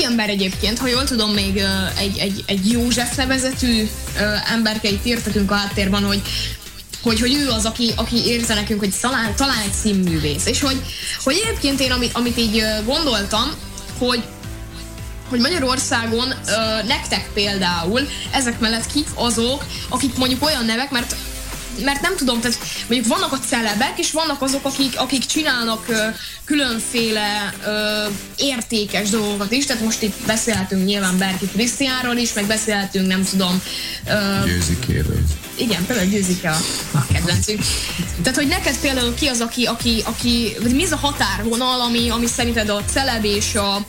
egy ember egyébként, ha jól tudom, még egy, egy, egy József nevezetű emberkeit írtakünk a háttérben, hogy hogy, hogy ő az, aki, aki érze nekünk, hogy talán, talán egy színművész. És hogy, hogy egyébként én, amit, amit így gondoltam, hogy hogy Magyarországon ö, nektek például ezek mellett kik azok, akik mondjuk olyan nevek, mert mert nem tudom, tehát mondjuk vannak a celebek, és vannak azok, akik, akik csinálnak ö, különféle ö, értékes dolgokat is, tehát most itt beszélhetünk nyilván Berki Krisztiánról is, meg beszélhetünk, nem tudom... Ö, Győzikéről. Igen, például Győzike a, a kedvencünk. Tehát, hogy neked például ki az, aki, aki, aki vagy mi az a határvonal, ami, ami szerinted a celeb és a,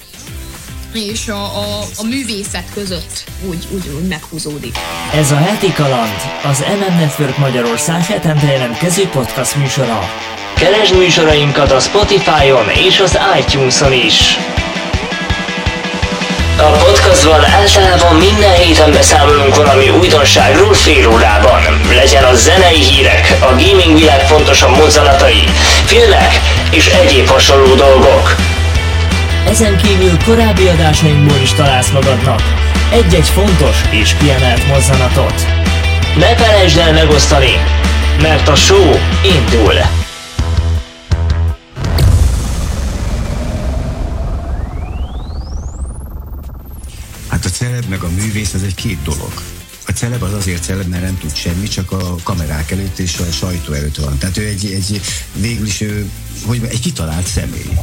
és a, a, a művészet között úgy, úgy, úgy meghúzódik. Ez a heti kaland, az MM Network Magyarország hetente jelentkező podcast műsora. Keresd műsorainkat a Spotify-on és az iTunes-on is. A podcastban általában minden héten beszámolunk valami újdonságról fél órában. Legyen a zenei hírek, a gaming világ fontosabb mozzanatai, filmek és egyéb hasonló dolgok. Ezen kívül korábbi adásainkból is találsz magadnak egy-egy fontos és kiemelt mozzanatot. Ne felejtsd el megosztani, mert a show indul! Hát a celeb meg a művész az egy két dolog. A celeb az azért celeb, mert nem tud semmi, csak a kamerák előtt és a sajtó előtt van. Tehát ő egy, egy végül is ő, hogy egy kitalált személy.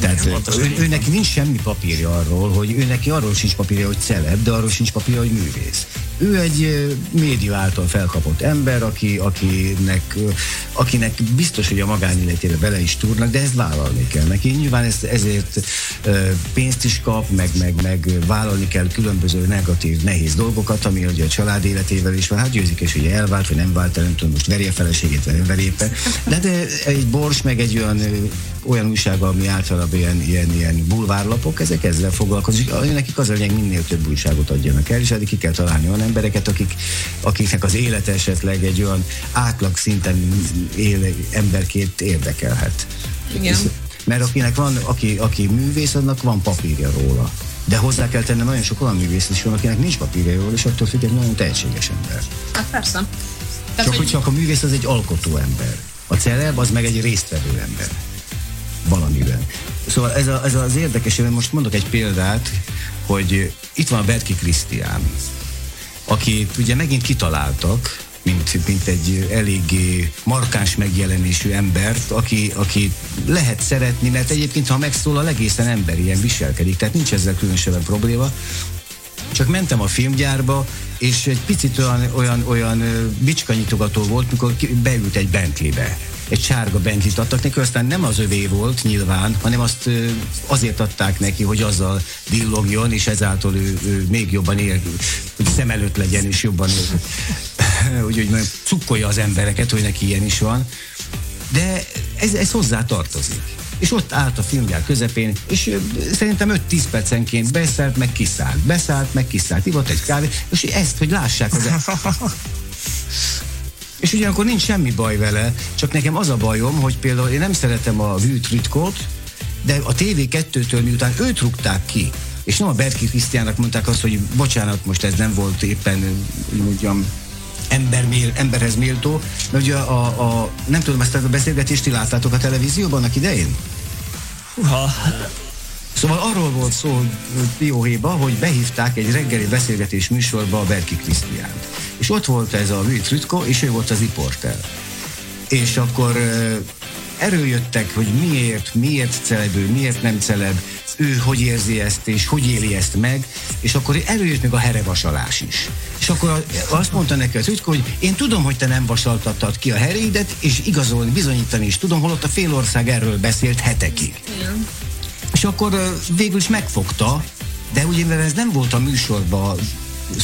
Tehát ő, ő, neki nincs semmi papírja arról, hogy ő neki arról sincs papírja, hogy celeb, de arról sincs papírja, hogy művész. Ő egy média által felkapott ember, aki, akinek, akinek biztos, hogy a magánéletére bele is túrnak, de ezt vállalni kell neki. Nyilván ezt, ezért pénzt is kap, meg, meg, meg vállalni kell különböző negatív, nehéz dolgokat, ami ugye a család életével is van. Hát győzik és hogy elvált, vagy nem vált, nem tudom, most veri a feleségét, vagy nem veri éppen. De, de egy bors, meg egy olyan olyan újság, ami általában ilyen, ilyen, ilyen bulvárlapok, ezek ezzel foglalkozik. Nekik az a lényeg, minél több újságot adjanak el, és addig ki kell találni olyan embereket, akik, akiknek az élete esetleg egy olyan átlag szinten él emberként érdekelhet. Igen. Mert akinek van, aki, aki művész, annak van papírja róla. De hozzá kell tennem, nagyon sok olyan művész is van, akinek nincs papírja róla, és attól függ nagyon tehetséges ember. Hát persze. Tehát, csak hogy csak a művész az egy alkotó ember. A celeb az meg egy résztvevő ember. Szóval ez, a, ez az érdekes, én most mondok egy példát, hogy itt van a Berki Krisztián, akit ugye megint kitaláltak, mint, mint egy eléggé markáns megjelenésű embert, aki, aki lehet szeretni, mert egyébként, ha megszólal, egészen emberien viselkedik, tehát nincs ezzel különösebben probléma. Csak mentem a filmgyárba, és egy picit olyan, olyan, olyan bicskanyitogató volt, mikor beült egy Bentleybe egy sárga Bentley-t adtak neki, aztán nem az övé volt nyilván, hanem azt azért adták neki, hogy azzal dillogjon, és ezáltal ő, ő még jobban ér, hogy szem előtt legyen, és jobban ér. Úgyhogy nagyon cukkolja az embereket, hogy neki ilyen is van. De ez, ez hozzá tartozik. És ott állt a filmgyár közepén, és szerintem 5-10 percenként beszállt, meg kiszállt. Beszállt, meg kiszállt. Ivott egy kávét, és ezt, hogy lássák az... És ugyanakkor nincs semmi baj vele, csak nekem az a bajom, hogy például én nem szeretem a Vűt Ritkót, de a TV2-től miután őt rúgták ki, és nem a Berki Krisztiának mondták azt, hogy bocsánat, most ez nem volt éppen, úgy mondjam, ember, emberhez méltó, mert ugye a, a, nem tudom, ezt a beszélgetést ti láttátok a televízióban annak idején? Uha. Szóval arról volt szó Pióhéba, hogy behívták egy reggeli beszélgetés műsorba a Berki Krisztiánt. És ott volt ez a Will Trütko, és ő volt az riporter. És akkor erőjöttek, hogy miért, miért celeb miért nem celeb, ő hogy érzi ezt, és hogy éli ezt meg, és akkor előjött meg a herevasalás is. És akkor azt mondta neki az ütkó, hogy én tudom, hogy te nem vasaltattad ki a herédet, és igazolni, bizonyítani is tudom, holott a félország erről beszélt hetekig. És akkor végül is megfogta, de ugye mivel ez nem volt a műsorban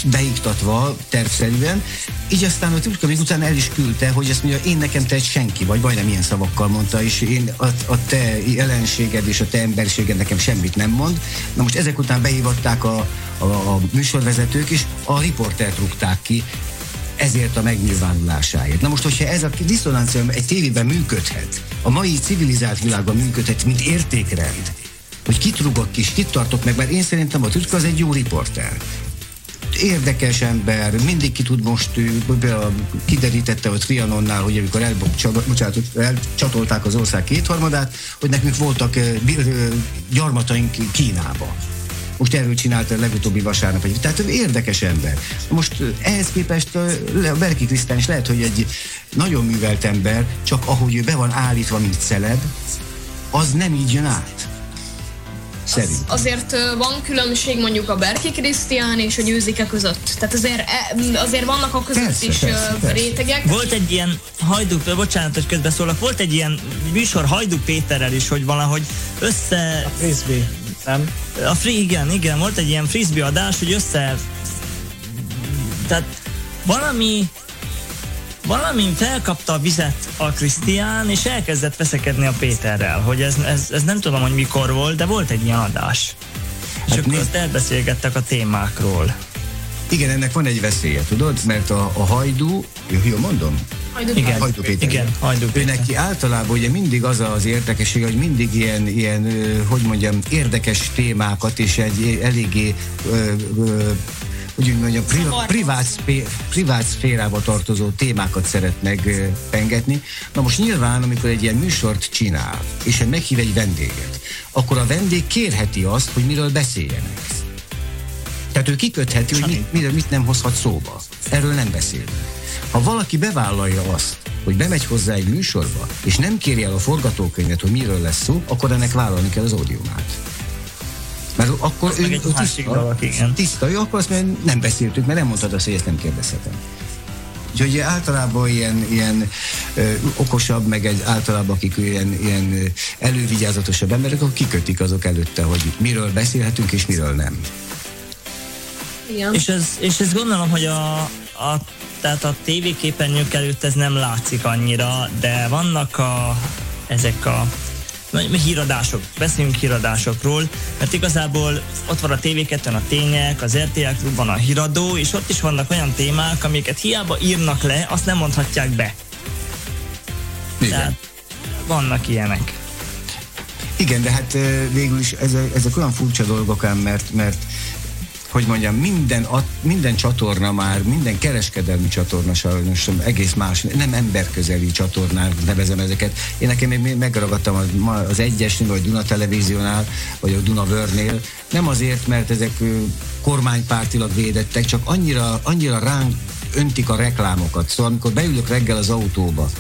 beiktatva tervszerűen, így aztán a Türka még el is küldte, hogy ezt mondja, én nekem te egy senki vagy, majdnem ilyen szavakkal mondta, és én a, a te jelenséged és a te emberséged nekem semmit nem mond. Na most ezek után behívatták a, a, a műsorvezetők, és a riportert rúgták ki, ezért a megnyilvánulásáért. Na most, hogyha ez a diszonancia egy tévében működhet, a mai civilizált világban működhet, mint értékrend, hogy kit rugok ki, kit tartok meg, mert én szerintem a Tütka az egy jó riporter érdekes ember, mindig ki tud most, kiderítette a Trianonnál, hogy amikor elcsatolták az ország kétharmadát, hogy nekünk voltak gyarmataink Kínába. Most erről csinálta a legutóbbi vasárnap egy. Tehát érdekes ember. Most ehhez képest a Berki Krisztán is lehet, hogy egy nagyon művelt ember, csak ahogy ő be van állítva, mint celeb, az nem így jön át. Szerint. Az, azért van különbség mondjuk a Berki Krisztián és a Győzike között. Tehát azért, e, azért vannak a között persze, is persze, persze. rétegek. Volt egy ilyen Hajdú, bocsánat, hogy közbeszólok, volt egy ilyen műsor Hajdú Péterrel is, hogy valahogy össze... A frisbee, nem? A free, igen, igen, volt egy ilyen frisbee adás, hogy össze... Tehát valami valamin felkapta a vizet a Krisztián, és elkezdett veszekedni a Péterrel, hogy ez, ez, ez nem tudom, hogy mikor volt, de volt egy ilyen adás. És hát akkor azt elbeszélgettek a témákról. Igen, ennek van egy veszélye, tudod? Mert a, a hajdú, jó, mondom? Hajdú, igen, hajdú Péter. Igen, hajdú Péter. Ő neki általában ugye mindig az az érdekesség, hogy mindig ilyen, ilyen hogy mondjam, érdekes témákat és egy eléggé ö, ö, úgy mondjam, priva, privát, szfé, privát szférába tartozó témákat szeret megpengetni. Na most nyilván, amikor egy ilyen műsort csinál, és meghív egy vendéget, akkor a vendég kérheti azt, hogy miről beszéljenek. Tehát ő kikötheti, hogy mit, mit, mit nem hozhat szóba. Erről nem beszél. Ha valaki bevállalja azt, hogy bemegy hozzá egy műsorba, és nem kéri el a forgatókönyvet, hogy miről lesz szó, akkor ennek vállalni kell az ódiumát. Mert akkor ő, ő tiszta, dolog, igen. tiszta, ő akkor azt mondja, nem beszéltük, mert nem mondtad azt, hogy ezt nem kérdezhetem. Úgyhogy általában ilyen, ilyen ö, okosabb, meg egy általában akik ilyen, ilyen elővigyázatosabb emberek, akkor kikötik azok előtte, hogy miről beszélhetünk és miről nem. Igen. És, ez, és ez gondolom, hogy a, a tehát a tévéképernyők előtt ez nem látszik annyira, de vannak a, ezek a híradások, beszéljünk híradásokról, mert igazából ott van a tv a tények, az RTL klubban a híradó, és ott is vannak olyan témák, amiket hiába írnak le, azt nem mondhatják be. Igen. Tehát vannak ilyenek. Igen, de hát végül is ezek, ezek olyan furcsa dolgok ám, mert, mert hogy mondjam, minden, minden csatorna már, minden kereskedelmi csatorna sajnos egész más, nem emberközeli csatornák nevezem ezeket. Én nekem még megragadtam az, az egyesnél, vagy Duna Televíziónál, vagy a Duna Vörnél, nem azért, mert ezek kormánypártilag védettek, csak annyira, annyira ránk öntik a reklámokat. Szóval amikor beülök reggel az autóba,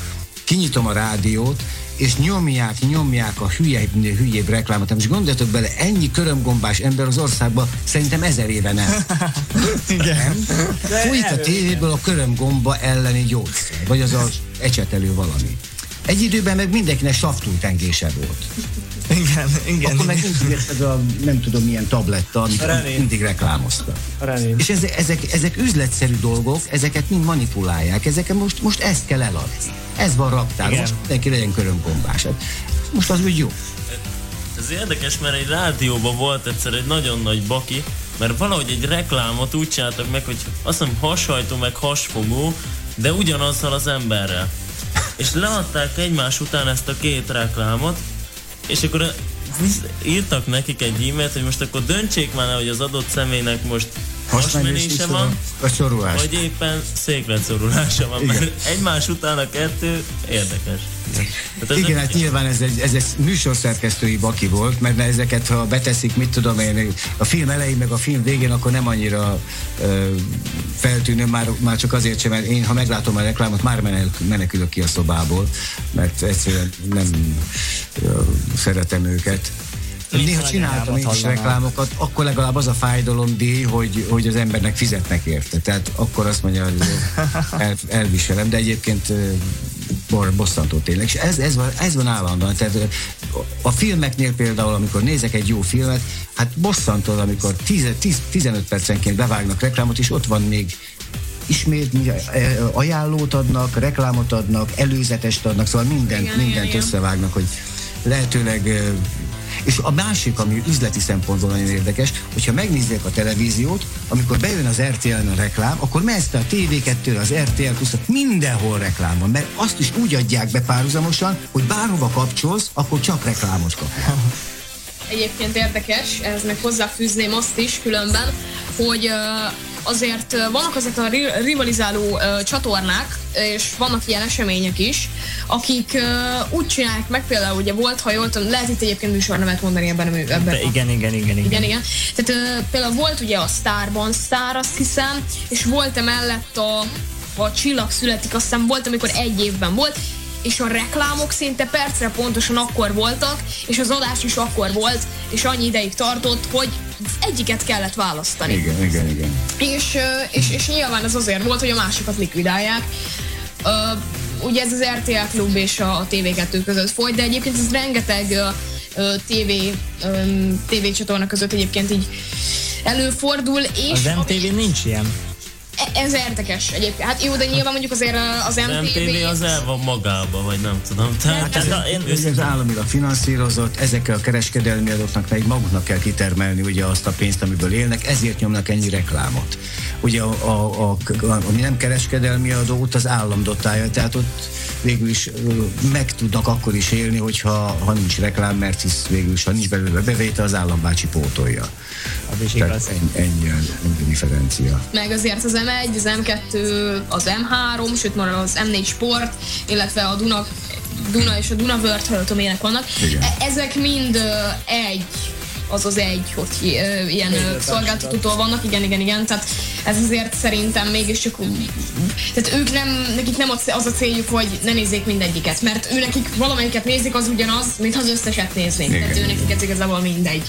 kinyitom a rádiót, és nyomják, nyomják a hülyébb, hülyébb reklámot. Most gondoljatok bele, ennyi körömgombás ember az országban szerintem ezer éve nem. Igen. nem? Fújt a tévéből a körömgomba elleni gyógyszer, vagy az az ecsetelő valami. Egy időben meg mindenkinek saftújtengése volt. Igen, igen. Akkor meg mindig ez a nem tudom milyen tabletta, amit Renén. mindig reklámozta. Renén. És ezek, ezek, ezek üzletszerű dolgok, ezeket mind manipulálják. Ezeket most, most ezt kell eladni. Ez van raktár, most mindenki legyen körömbombás. Hát most az úgy jó. Ez érdekes, mert egy rádióban volt egyszer egy nagyon nagy baki, mert valahogy egy reklámot úgy csináltak meg, hogy azt hiszem hashajtó meg hasfogó, de ugyanazzal az emberrel. És leadták egymás után ezt a két reklámot, és akkor írtak nekik egy e-mailt, hogy most akkor döntsék már, hogy az adott személynek most hasmenése van, vagy szorulás. Vagy éppen székletszorulása van, Igen. mert egymás után a kettő érdekes. Hát Igen, hát nyilván ez egy, ez egy műsorszerkesztői baki volt, mert ezeket, ha beteszik, mit tudom én, a film elején, meg a film végén, akkor nem annyira ö, feltűnő, már, már csak azért sem, mert én, ha meglátom a reklámot, már menekülök ki a szobából, mert egyszerűen nem szeretem őket. Néha csináltam én is reklámokat, akkor legalább az a díj, hogy, hogy az embernek fizetnek érte. Tehát akkor azt mondja, hogy el, elviselem, de egyébként bosszantó tényleg. És ez, ez, van, ez van állandóan. Tehát a filmeknél például, amikor nézek egy jó filmet, hát bosszantó, amikor 10, 10, 15 percenként bevágnak reklámot, és ott van még ismét ajánlót adnak, reklámot adnak, előzetest adnak, szóval mindent, igen, mindent igen, összevágnak, hogy lehetőleg és a másik, ami üzleti szempontból nagyon érdekes, hogyha megnézzék a televíziót, amikor bejön az RTL-en a reklám, akkor mehetsz a TV2-re, az RTL plus mindenhol reklám van, mert azt is úgy adják be párhuzamosan, hogy bárhova kapcsolsz, akkor csak reklámot kapja. egyébként érdekes, ez meg hozzáfűzném azt is különben, hogy uh, azért vannak azok a rivalizáló csatornák, és vannak ilyen események is, akik úgy csinálják meg, például ugye volt, ha jól tudom, lehet itt egyébként műsornevet mondani ebben a. De igen, igen, igen, igen. Igen, igen. Tehát például volt ugye a Starban Star, azt hiszem, és volt emellett a a csillag születik, aztán volt, amikor egy évben volt, és a reklámok szinte percre pontosan akkor voltak, és az adás is akkor volt, és annyi ideig tartott, hogy egyiket kellett választani. Igen, igen, igen. És, és, és nyilván ez azért volt, hogy a másikat likvidálják. Ugye ez az RTL klub és a TV2 között folyt, de egyébként ez rengeteg TV, TV csatorna között egyébként így előfordul. És az MTV ami... nincs ilyen. E, ez érdekes egyébként. Hát jó, de nyilván mondjuk azért az MTV... Az MTV az el van magába, vagy nem tudom. Tehát ez, ez, én, ez, ez államilag finanszírozott, ezekkel a kereskedelmi adóknak pedig maguknak kell kitermelni ugye azt a pénzt, amiből élnek, ezért nyomnak ennyi reklámot. Ugye a, a, a, a, ami nem kereskedelmi adó, ott az állam dotálja, tehát ott végül is meg tudnak akkor is élni, hogyha ha nincs reklám, mert hisz végül is, ha nincs belőle bevétel, az állambácsi pótolja. Az is igaz. Ennyi, ennyi, ennyi differencia. Meg azért az M1, az M2, az M3, sőt már az M4 Sport, illetve a Duna Duna és a Duna World, ha tudom, ilyenek vannak. Igen. E- ezek mind egy az az egy, hogy ilyen szolgáltatótól vannak, igen, igen, igen, tehát ez azért szerintem mégiscsak, tehát ők nem, nekik nem az a céljuk, hogy ne nézzék mindegyiket, mert ő nekik valamelyiket nézik, az ugyanaz, mint az összeset néznék, igen, tehát ő nekik ez igazából mindegy.